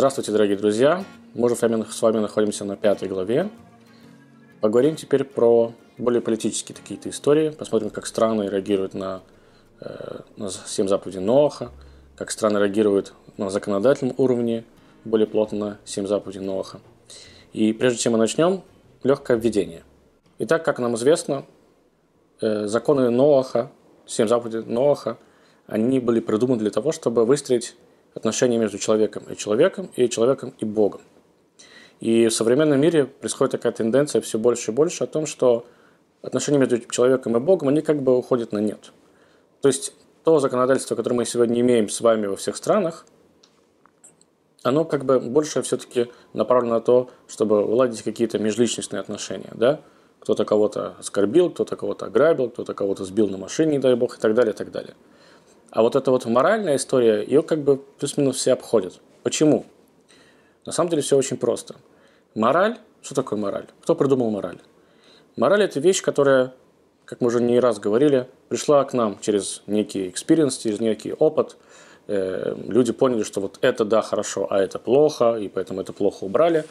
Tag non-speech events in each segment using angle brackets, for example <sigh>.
Здравствуйте, дорогие друзья! Мы уже с вами находимся на пятой главе. Поговорим теперь про более политические такие-то истории. Посмотрим, как страны реагируют на, э, на 7 заповедей Ноаха, как страны реагируют на законодательном уровне более плотно на 7 заповедей Ноаха. И прежде чем мы начнем, легкое введение. Итак, как нам известно, э, законы Ноаха, 7 заповедей Ноаха – они были придуманы для того, чтобы выстроить отношения между человеком и человеком, и человеком и Богом. И в современном мире происходит такая тенденция все больше и больше о том, что отношения между человеком и Богом, они как бы уходят на нет. То есть то законодательство, которое мы сегодня имеем с вами во всех странах, оно как бы больше все-таки направлено на то, чтобы уладить какие-то межличностные отношения, да? Кто-то кого-то оскорбил, кто-то кого-то ограбил, кто-то кого-то сбил на машине, не дай бог, и так далее, и так далее. А вот эта вот моральная история, ее как бы плюс-минус все обходят. Почему? На самом деле все очень просто. Мораль, что такое мораль? Кто придумал мораль? Мораль – это вещь, которая, как мы уже не раз говорили, пришла к нам через некий experience, через некий опыт. Э, люди поняли, что вот это да, хорошо, а это плохо, и поэтому это плохо убрали.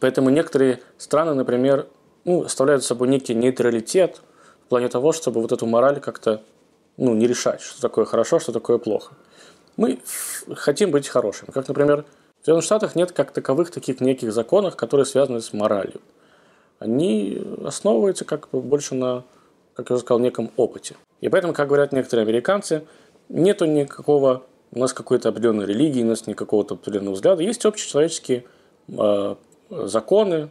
Поэтому некоторые страны, например, ну, оставляют собой некий нейтралитет в плане того, чтобы вот эту мораль как-то ну, не решать, что такое хорошо, что такое плохо. Мы хотим быть хорошими. Как, например, в Соединенных Штатах нет как таковых таких неких законов, которые связаны с моралью. Они основываются как бы больше на, как я уже сказал, неком опыте. И поэтому, как говорят некоторые американцы, нету никакого, у нас какой-то определенной религии, у нас никакого определенного взгляда. Есть общечеловеческие э, законы,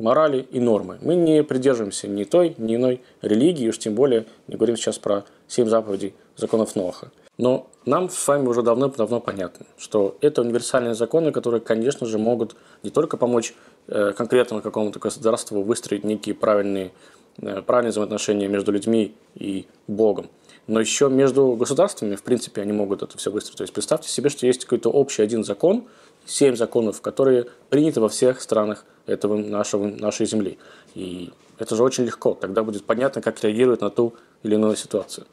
морали и нормы. Мы не придерживаемся ни той, ни иной религии, уж тем более не говорим сейчас про семь заповедей законов Ноха. Но нам с вами уже давно-давно понятно, что это универсальные законы, которые, конечно же, могут не только помочь э, конкретному какому-то государству выстроить некие правильные, э, правильные взаимоотношения между людьми и Богом, но еще между государствами, в принципе, они могут это все выстроить. То есть представьте себе, что есть какой-то общий один закон, семь законов, которые приняты во всех странах этого нашего, нашей земли. И это же очень легко. Тогда будет понятно, как реагировать на ту или иную ситуацию.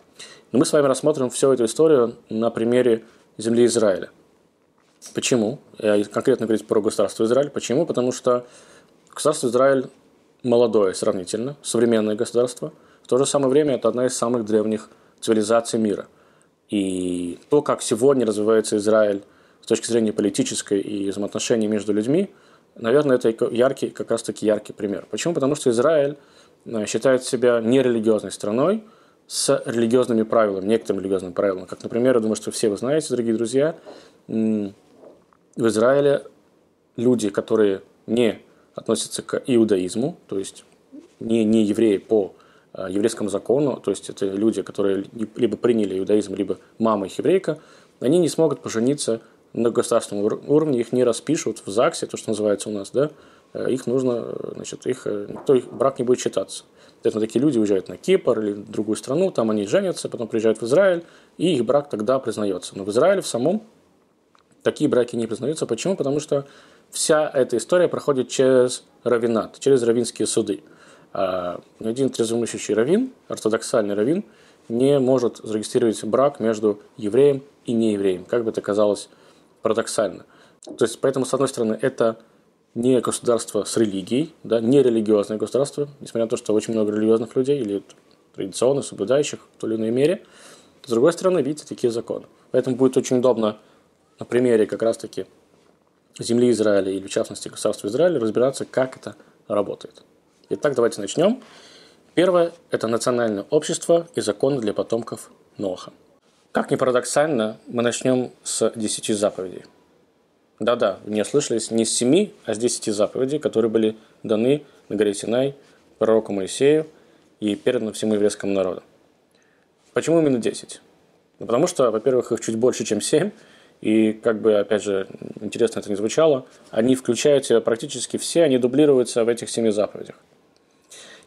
Но мы с вами рассмотрим всю эту историю на примере земли Израиля. Почему? Я конкретно говорить про государство Израиль. Почему? Потому что государство Израиль молодое сравнительно, современное государство. В то же самое время это одна из самых древних цивилизаций мира. И то, как сегодня развивается Израиль с точки зрения политической и взаимоотношений между людьми, наверное, это яркий, как раз таки яркий пример. Почему? Потому что Израиль э, считает себя нерелигиозной страной с религиозными правилами, некоторыми религиозными правилами. Как, например, я думаю, что все вы знаете, дорогие друзья, в Израиле люди, которые не относятся к иудаизму, то есть не, не евреи по э, еврейскому закону, то есть это люди, которые либо приняли иудаизм, либо мама их еврейка, они не смогут пожениться на государственном уровне их не распишут в ЗАГСе, то, что называется у нас, да, э, их нужно, э, значит, их, э, никто их брак не будет считаться. Поэтому такие люди уезжают на Кипр или в другую страну, там они женятся, потом приезжают в Израиль, и их брак тогда признается. Но в Израиле в самом такие браки не признаются. Почему? Потому что вся эта история проходит через равинат, через равинские суды. А один трезвомыслящий равин, ортодоксальный равин, не может зарегистрировать брак между евреем и неевреем, как бы это казалось парадоксально. То есть, поэтому, с одной стороны, это не государство с религией, да, не религиозное государство, несмотря на то, что очень много религиозных людей или традиционно соблюдающих в той или иной мере. С другой стороны, видите, такие законы. Поэтому будет очень удобно на примере как раз-таки земли Израиля или, в частности, государства Израиля разбираться, как это работает. Итак, давайте начнем. Первое – это национальное общество и законы для потомков Ноха. Как ни парадоксально, мы начнем с десяти заповедей. Да-да, не ослышались, не с семи, а с десяти заповедей, которые были даны на горе Синай пророку Моисею и переданы всему еврейскому народу. Почему именно десять? Ну, потому что, во-первых, их чуть больше, чем семь, и, как бы, опять же, интересно это не звучало, они включают в себя практически все, они дублируются в этих семи заповедях.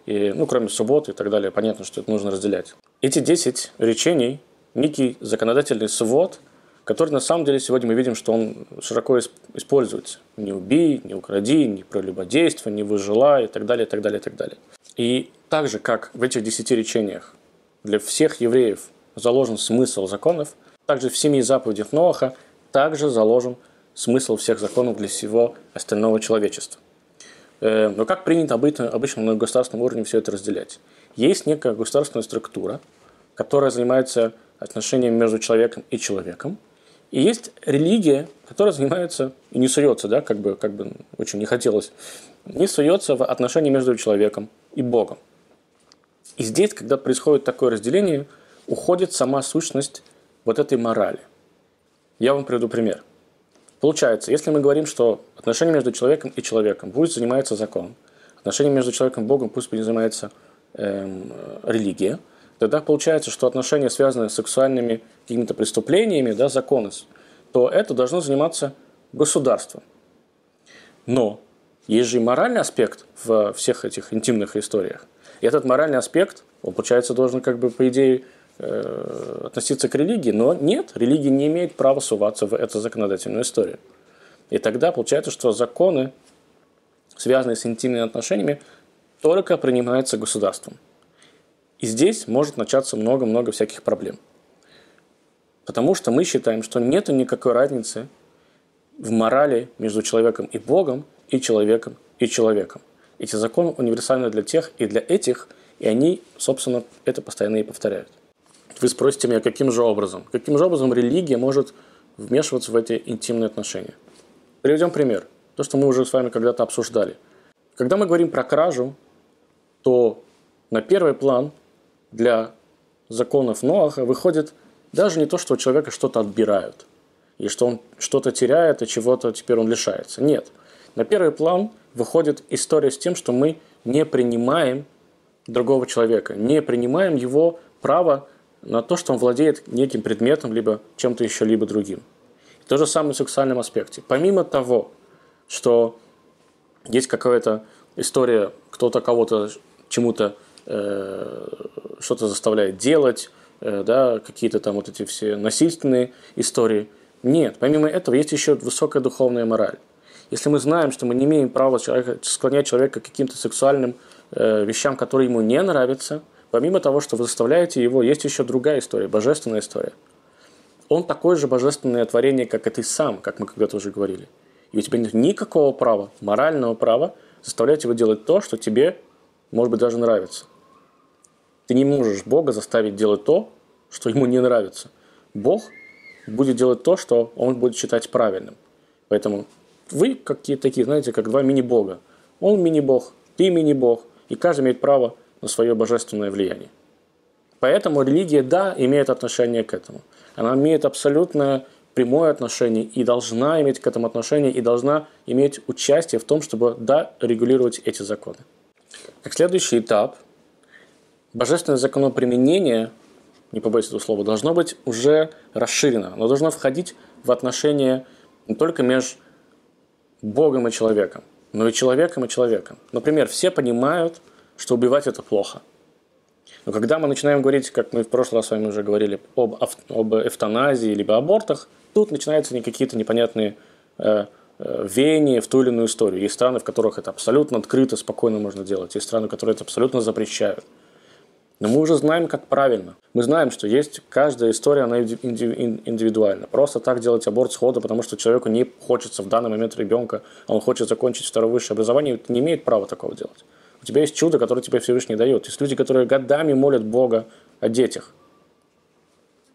И, ну, кроме субботы и так далее, понятно, что это нужно разделять. Эти десять речений некий законодательный свод, который на самом деле сегодня мы видим, что он широко используется. Не убей, не укради, не прелюбодействуй, не выжила и так далее, и так далее, и так далее. И так же, как в этих десяти речениях для всех евреев заложен смысл законов, также в семи заповедях Ноаха также заложен смысл всех законов для всего остального человечества. Э, но как принято обычно, обычно на государственном уровне все это разделять? Есть некая государственная структура, которая занимается отношениями между человеком и человеком, и есть религия, которая занимается и не суется, да, как бы, как бы очень не хотелось, не суется в отношения между человеком и Богом. И здесь, когда происходит такое разделение, уходит сама сущность вот этой морали. Я вам приведу пример. Получается, если мы говорим, что отношения между человеком и человеком пусть занимается закон, отношения между человеком и Богом пусть занимается эм, религия, тогда получается, что отношения, связанные с сексуальными какими-то преступлениями, да, законы, то это должно заниматься государство. Но есть же и моральный аспект в всех этих интимных историях. И этот моральный аспект, он, получается, должен, как бы, по идее, Э, относиться к религии, но нет, религия не имеет права суваться в эту законодательную историю. И тогда получается, что законы, связанные с интимными отношениями, только принимаются государством. И здесь может начаться много-много всяких проблем. Потому что мы считаем, что нет никакой разницы в морали между человеком и Богом, и человеком и человеком. Эти законы универсальны для тех и для этих, и они, собственно, это постоянно и повторяют. Вы спросите меня, каким же образом? Каким же образом религия может вмешиваться в эти интимные отношения? Приведем пример. То, что мы уже с вами когда-то обсуждали. Когда мы говорим про кражу, то на первый план для законов Ноаха выходит даже не то, что у человека что-то отбирают, и что он что-то теряет, и чего-то теперь он лишается. Нет. На первый план выходит история с тем, что мы не принимаем другого человека, не принимаем его право на то, что он владеет неким предметом, либо чем-то еще, либо другим. То же самое в сексуальном аспекте. Помимо того, что есть какая-то история, кто-то кого-то чему-то э, что-то заставляет делать, э, да, какие-то там вот эти все насильственные истории. Нет, помимо этого есть еще высокая духовная мораль. Если мы знаем, что мы не имеем права человека, склонять человека к каким-то сексуальным э, вещам, которые ему не нравятся – Помимо того, что вы заставляете его, есть еще другая история, божественная история. Он такое же божественное творение, как и ты сам, как мы когда-то уже говорили. И у тебя нет никакого права, морального права, заставлять его делать то, что тебе, может быть, даже нравится. Ты не можешь Бога заставить делать то, что ему не нравится. Бог будет делать то, что он будет считать правильным. Поэтому вы какие-то такие, знаете, как два мини-бога. Он мини-бог, ты мини-бог, и каждый имеет право на свое божественное влияние. Поэтому религия, да, имеет отношение к этому. Она имеет абсолютно прямое отношение и должна иметь к этому отношение и должна иметь участие в том, чтобы, да, регулировать эти законы. Как следующий этап, божественное законоприменение, не побоюсь этого слова, должно быть уже расширено. Оно должно входить в отношения не только между Богом и человеком, но и человеком и человеком. Например, все понимают, что убивать это плохо. Но когда мы начинаем говорить, как мы в прошлый раз с вами уже говорили, об, об эвтаназии либо абортах, тут начинаются какие-то непонятные э, э, веяния в ту или иную историю. Есть страны, в которых это абсолютно открыто, спокойно можно делать. Есть страны, которые это абсолютно запрещают. Но мы уже знаем, как правильно. Мы знаем, что есть каждая история, она индивидуальна. Просто так делать аборт схода, потому что человеку не хочется в данный момент ребенка, а он хочет закончить второе высшее образование, не имеет права такого делать. У тебя есть чудо, которое тебе Всевышний дает. Есть люди, которые годами молят Бога о детях.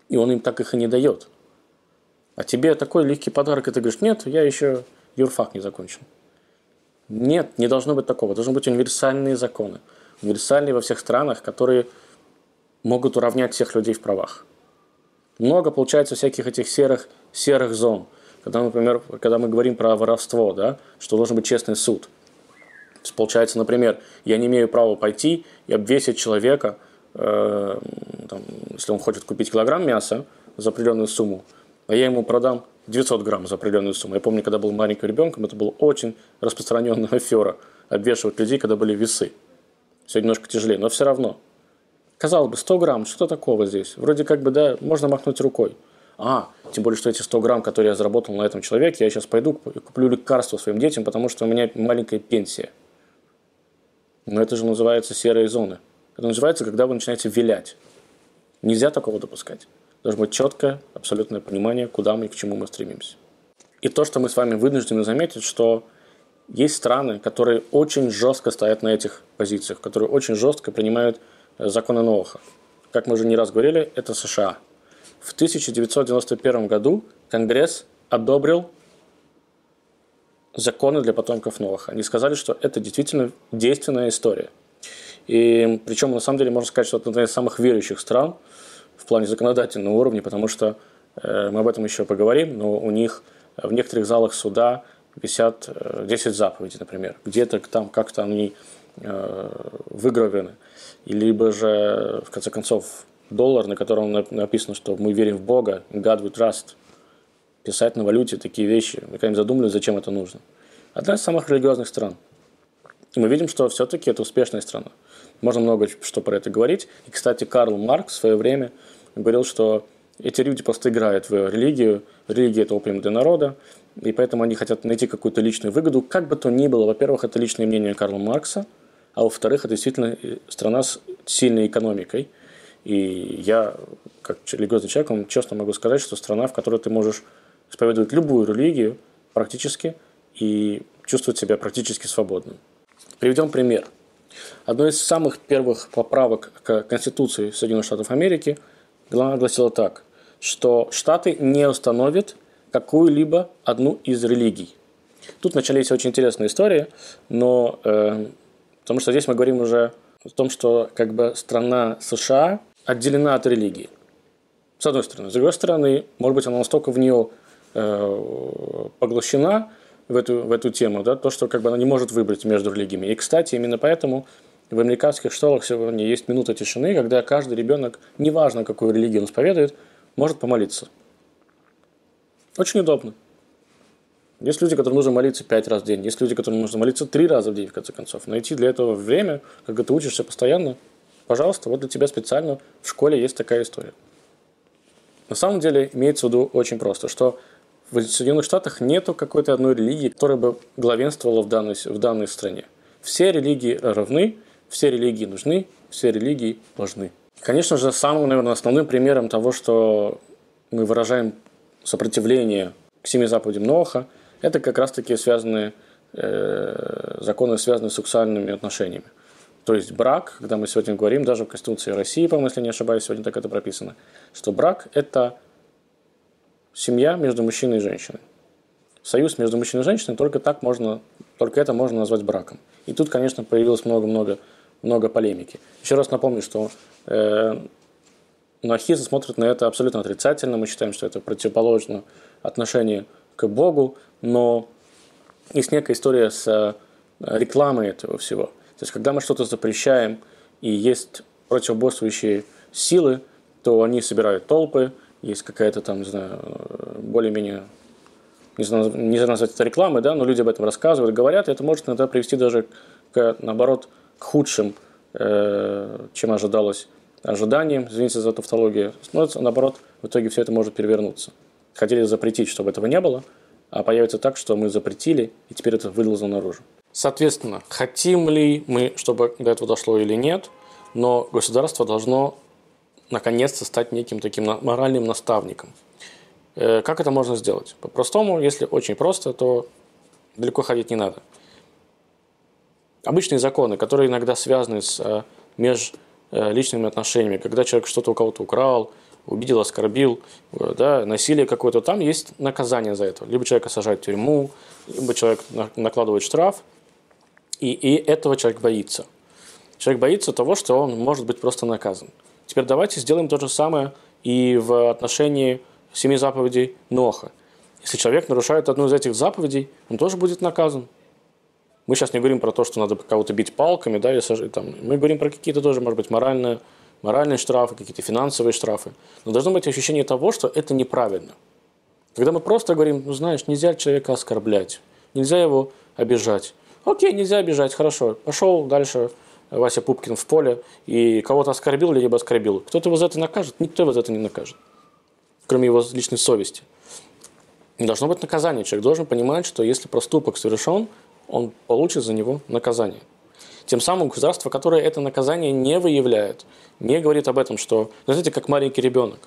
И Он им так их и не дает. А тебе такой легкий подарок, и ты говоришь, нет, я еще юрфак не закончил. Нет, не должно быть такого. Должны быть универсальные законы. Универсальные во всех странах, которые могут уравнять всех людей в правах. Много получается всяких этих серых, серых зон. Когда, например, когда мы говорим про воровство, да, что должен быть честный суд – Получается, например, я не имею права пойти и обвесить человека, э, там, если он хочет купить килограмм мяса за определенную сумму, а я ему продам 900 грамм за определенную сумму. Я помню, когда был маленьким ребенком, это было очень распространенная афера обвешивать людей, когда были весы. Все немножко тяжелее, но все равно. Казалось бы, 100 грамм, что такого здесь? Вроде как бы, да, можно махнуть рукой. А, тем более, что эти 100 грамм, которые я заработал на этом человеке, я сейчас пойду и куплю лекарства своим детям, потому что у меня маленькая пенсия – но это же называется серые зоны. Это называется, когда вы начинаете вилять. Нельзя такого допускать. Должно быть четкое, абсолютное понимание, куда мы и к чему мы стремимся. И то, что мы с вами вынуждены заметить, что есть страны, которые очень жестко стоят на этих позициях, которые очень жестко принимают э, законы Ноха. Как мы уже не раз говорили, это США. В 1991 году Конгресс одобрил законы для потомков Ноха. Они сказали, что это действительно действенная история. И причем, на самом деле, можно сказать, что это одна из самых верующих стран в плане законодательного уровня, потому что э, мы об этом еще поговорим, но у них в некоторых залах суда висят 10 э, заповедей, например. Где-то там как-то они э, выгравированы. Либо же, в конце концов, доллар, на котором написано, что мы верим в Бога, God we trust. Писать на валюте такие вещи. Вы когда-нибудь задумались, зачем это нужно? Одна из самых религиозных стран. И мы видим, что все-таки это успешная страна. Можно много что про это говорить. И, кстати, Карл Маркс в свое время говорил, что эти люди просто играют в религию. Религия – это опиум для народа и поэтому они хотят найти какую-то личную выгоду. Как бы то ни было, во-первых, это личное мнение Карла Маркса, а во-вторых, это действительно страна с сильной экономикой. И я, как религиозный человек, вам честно могу сказать, что страна, в которой ты можешь исповедовать любую религию практически и чувствовать себя практически свободным. Приведем пример. Одной из самых первых поправок к Конституции Соединенных Штатов Америки гласила так, что Штаты не установят какую-либо одну из религий. Тут начались очень интересные истории, но э, потому что здесь мы говорим уже о том, что как бы страна США отделена от религии. С одной стороны. С другой стороны, может быть, она настолько в нее э, поглощена, в эту, в эту тему, да, то, что как бы она не может выбрать между религиями. И, кстати, именно поэтому в американских школах сегодня есть минута тишины, когда каждый ребенок, неважно, какую религию он исповедует, может помолиться. Очень удобно. Есть люди, которым нужно молиться пять раз в день. Есть люди, которым нужно молиться три раза в день, в конце концов. Найти для этого время, когда ты учишься постоянно, пожалуйста, вот для тебя специально в школе есть такая история. На самом деле имеется в виду очень просто, что в Соединенных Штатах нету какой-то одной религии, которая бы главенствовала в данной, в данной стране. Все религии равны, все религии нужны, все религии важны. Конечно же, самым, наверное, основным примером того, что мы выражаем сопротивление к семи заповедям Ноха, это как раз-таки связанные э, законы, связанные с сексуальными отношениями. То есть брак, когда мы сегодня говорим, даже в Конституции России, по-моему, если не ошибаюсь, сегодня так это прописано, что брак – это семья между мужчиной и женщиной. Союз между мужчиной и женщиной только так можно, только это можно назвать браком. И тут, конечно, появилось много-много много полемики. Еще раз напомню, что но Ахиза смотрит на это абсолютно отрицательно. Мы считаем, что это противоположно отношению к Богу, но есть некая история с э, рекламой этого всего. То есть, когда мы что-то запрещаем и есть противоборствующие силы, то они собирают толпы, есть какая-то там, не знаю, более-менее, не знаю, назвать это рекламой, да, но люди об этом рассказывают, говорят, и это может иногда привести даже к, наоборот, к худшим, э, чем ожидалось ожиданиям, извините за тавтологию, но наоборот, в итоге все это может перевернуться. Хотели запретить, чтобы этого не было, а появится так, что мы запретили, и теперь это вылезло наружу. Соответственно, хотим ли мы, чтобы до этого дошло или нет, но государство должно наконец-то стать неким таким моральным наставником. Э, как это можно сделать? По-простому, если очень просто, то далеко ходить не надо. Обычные законы, которые иногда связаны с э, меж личными отношениями, когда человек что-то у кого-то украл, убедил, оскорбил, э, да, насилие какое-то, там есть наказание за это. Либо человека сажают в тюрьму, либо человек накладывает штраф, и, и этого человек боится. Человек боится того, что он может быть просто наказан. Теперь давайте сделаем то же самое и в отношении семи заповедей Ноха. Если человек нарушает одну из этих заповедей, он тоже будет наказан. Мы сейчас не говорим про то, что надо кого-то бить палками, да, или там. Мы говорим про какие-то тоже, может быть, моральные, моральные штрафы, какие-то финансовые штрафы. Но должно быть ощущение того, что это неправильно. Когда мы просто говорим, ну знаешь, нельзя человека оскорблять, нельзя его обижать. Окей, нельзя обижать, хорошо. Пошел дальше Вася Пупкин в поле и кого-то оскорбил или либо оскорбил. Кто-то его за это накажет? Никто его за это не накажет. Кроме его личной совести. Должно быть наказание. Человек должен понимать, что если проступок совершен, он получит за него наказание. Тем самым государство, которое это наказание не выявляет, не говорит об этом, что, знаете, как маленький ребенок.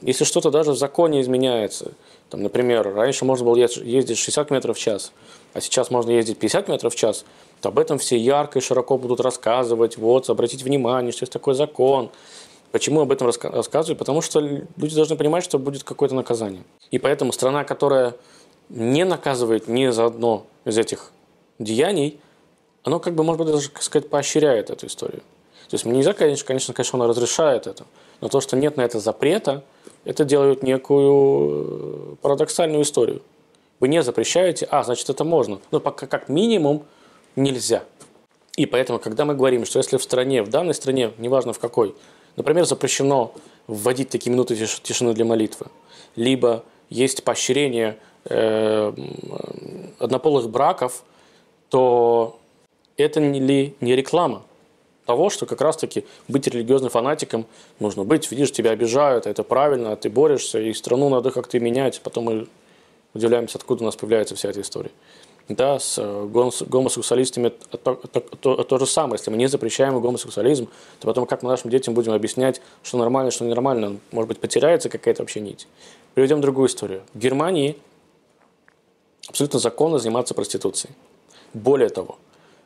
Если что-то даже в законе изменяется, там, например, раньше можно было ездить 60 метров в час, а сейчас можно ездить 50 метров в час, то об этом все ярко и широко будут рассказывать, вот, обратить внимание, что есть такой закон. Почему об этом рассказывают? Потому что люди должны понимать, что будет какое-то наказание. И поэтому страна, которая не наказывает ни за одно из этих деяний, оно как бы, может быть, даже, так сказать, поощряет эту историю. То есть нельзя, конечно, конечно, конечно, оно разрешает это, но то, что нет на это запрета, это делает некую э, парадоксальную историю. Вы не запрещаете, а, значит, это можно. Но пока как минимум нельзя. И поэтому, когда мы говорим, что если в стране, в данной стране, неважно в какой, например, запрещено вводить такие минуты тишины для молитвы, либо есть поощрение э, однополых браков, то это ли не реклама того, что как раз-таки быть религиозным фанатиком нужно быть, видишь, тебя обижают, это правильно, ты борешься, и страну надо как-то менять, потом мы удивляемся, откуда у нас появляется вся эта история. Да, с э, гомосексуалистами то, то, то, то же самое. Если мы не запрещаем гомосексуализм, то потом как мы нашим детям будем объяснять, что нормально, что ненормально? Может быть, потеряется какая-то вообще нить. Приведем другую историю. В Германии абсолютно законно заниматься проституцией. Более того,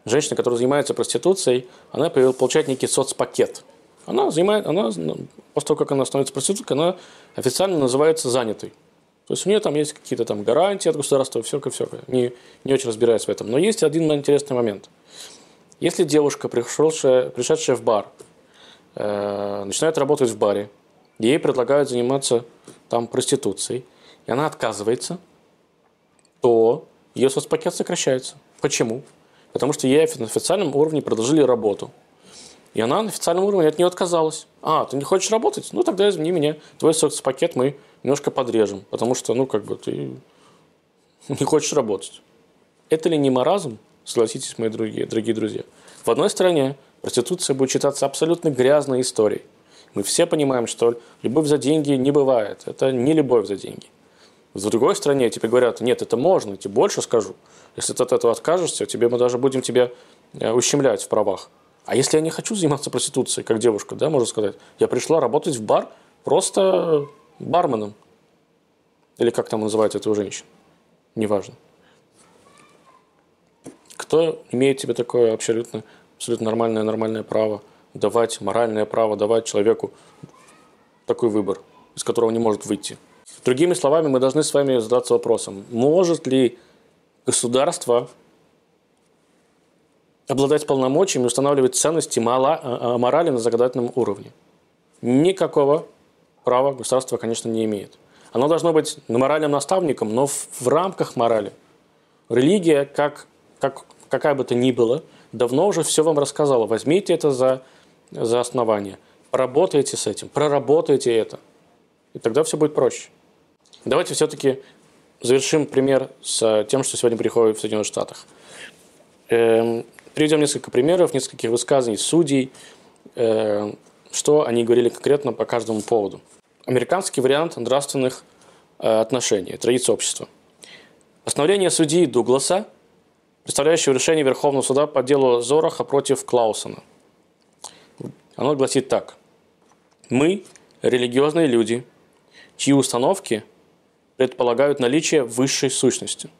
женщина, которая занимается проституцией, она получает некий соцпакет. Она занимает, она, ну, после того, как она становится проституткой, она официально называется занятой. То есть у нее там есть какие-то там гарантии от государства, все все не, не очень разбираюсь в этом. Но есть один интересный момент. Если девушка, пришедшая, пришедшая в бар, э, начинает работать в баре, ей предлагают заниматься там проституцией, и она отказывается, то ее соцпакет сокращается. Почему? Потому что ей на официальном уровне предложили работу. И она на официальном уровне от нее отказалась. А, ты не хочешь работать? Ну, тогда извини меня, твой соцпакет мы немножко подрежем, потому что, ну, как бы ты <laughs> не хочешь работать. Это ли не маразм? Согласитесь, мои дорогие, дорогие друзья. В одной стране проституция будет считаться абсолютно грязной историей. Мы все понимаем, что любовь за деньги не бывает. Это не любовь за деньги. В другой стране тебе говорят, нет, это можно, я тебе больше скажу. Если ты от этого откажешься, тебе мы даже будем тебя э, ущемлять в правах. А если я не хочу заниматься проституцией, как девушка, да, можно сказать, я пришла работать в бар просто барменом. Или как там называют этого женщин. Неважно. Кто имеет тебе такое абсолютно, абсолютно нормальное, нормальное право давать, моральное право давать человеку такой выбор, из которого не может выйти? Другими словами, мы должны с вами задаться вопросом, может ли государство обладать полномочиями устанавливать ценности а, а, морали на законодательном уровне. Никакого права государство, конечно, не имеет. Оно должно быть моральным наставником, но в, в рамках морали. Религия, как, как, какая бы то ни была, давно уже все вам рассказала. Возьмите это за, за основание, поработайте с этим, проработайте это. И тогда все будет проще. Давайте все-таки завершим пример с тем, что сегодня приходит в Соединенных Штатах. Эм, приведем несколько примеров, нескольких высказаний судей, э, что они говорили конкретно по каждому поводу. Американский вариант нравственных э, отношений, традиций общества. Постановление судьи Дугласа, представляющего решение Верховного суда по делу Зораха против Клаусона. Оно гласит так. Мы, религиозные люди, чьи установки – предполагают наличие высшей сущности.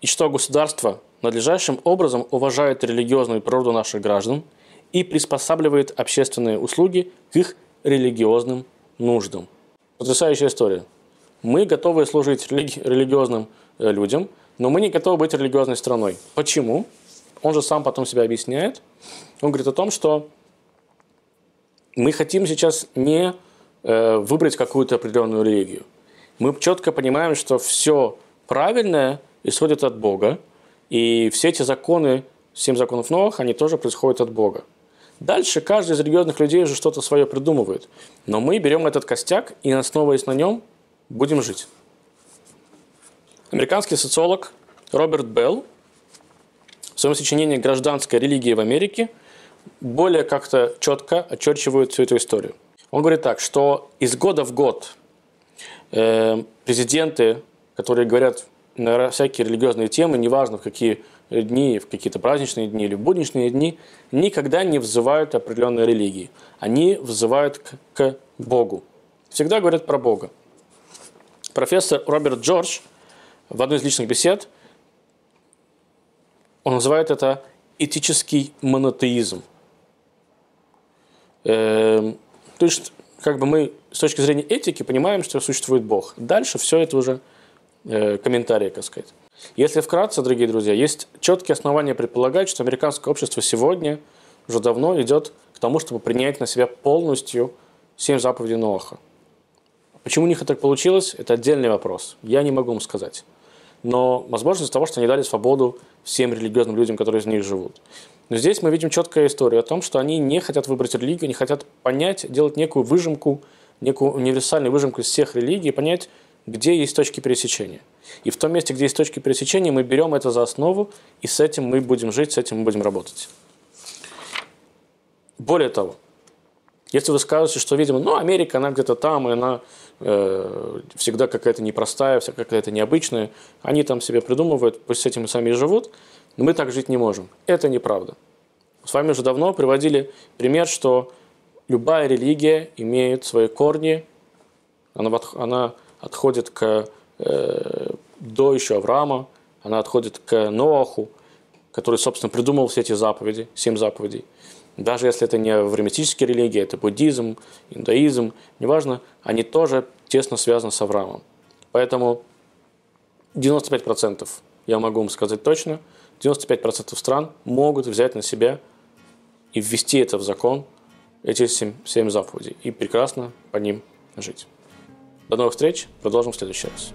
И что государство надлежащим образом уважает религиозную природу наших граждан и приспосабливает общественные услуги к их религиозным нуждам. Потрясающая история. Мы готовы служить религи- религиозным э, людям, но мы не готовы быть религиозной страной. Почему? Он же сам потом себя объясняет. Он говорит о том, что мы хотим сейчас не э, выбрать какую-то определенную религию мы четко понимаем, что все правильное исходит от Бога, и все эти законы, семь законов новых, они тоже происходят от Бога. Дальше каждый из религиозных людей уже что-то свое придумывает. Но мы берем этот костяк и, основываясь на нем, будем жить. Американский социолог Роберт Белл в своем сочинении «Гражданская религия в Америке» более как-то четко очерчивает всю эту историю. Он говорит так, что из года в год президенты, которые говорят на всякие религиозные темы, неважно в какие дни, в какие-то праздничные дни или будничные дни, никогда не взывают определенной религии. Они взывают к, к Богу. всегда говорят про Бога. Профессор Роберт Джордж в одной из личных бесед, он называет это этический монотеизм. Эм, то есть, как бы мы с точки зрения этики понимаем, что существует Бог. Дальше все это уже э, комментарии, так сказать. Если вкратце, дорогие друзья, есть четкие основания предполагать, что американское общество сегодня уже давно идет к тому, чтобы принять на себя полностью семь заповедей Ноаха. Почему у них это так получилось, это отдельный вопрос. Я не могу вам сказать. Но, возможно, из-за того, что они дали свободу всем религиозным людям, которые из них живут. Но здесь мы видим четкую историю о том, что они не хотят выбрать религию, не хотят понять, делать некую выжимку, некую универсальную выжимку из всех религий понять, где есть точки пересечения. И в том месте, где есть точки пересечения, мы берем это за основу, и с этим мы будем жить, с этим мы будем работать. Более того, если вы скажете, что, видимо, ну, Америка, она где-то там, и она э, всегда какая-то непростая, вся какая-то необычная, они там себе придумывают, пусть с этим и сами и живут, но мы так жить не можем. Это неправда. С вами уже давно приводили пример, что любая религия имеет свои корни, она, она отходит к, э, до еще Авраама, она отходит к Ноаху, который, собственно, придумал все эти заповеди, семь заповедей. Даже если это не авраамитические религии, это буддизм, иудаизм, неважно, они тоже тесно связаны с Авраамом. Поэтому 95% я могу вам сказать точно, 95% стран могут взять на себя и ввести это в закон, эти семь, семь заповедей, и прекрасно по ним жить. До новых встреч, продолжим в следующий раз.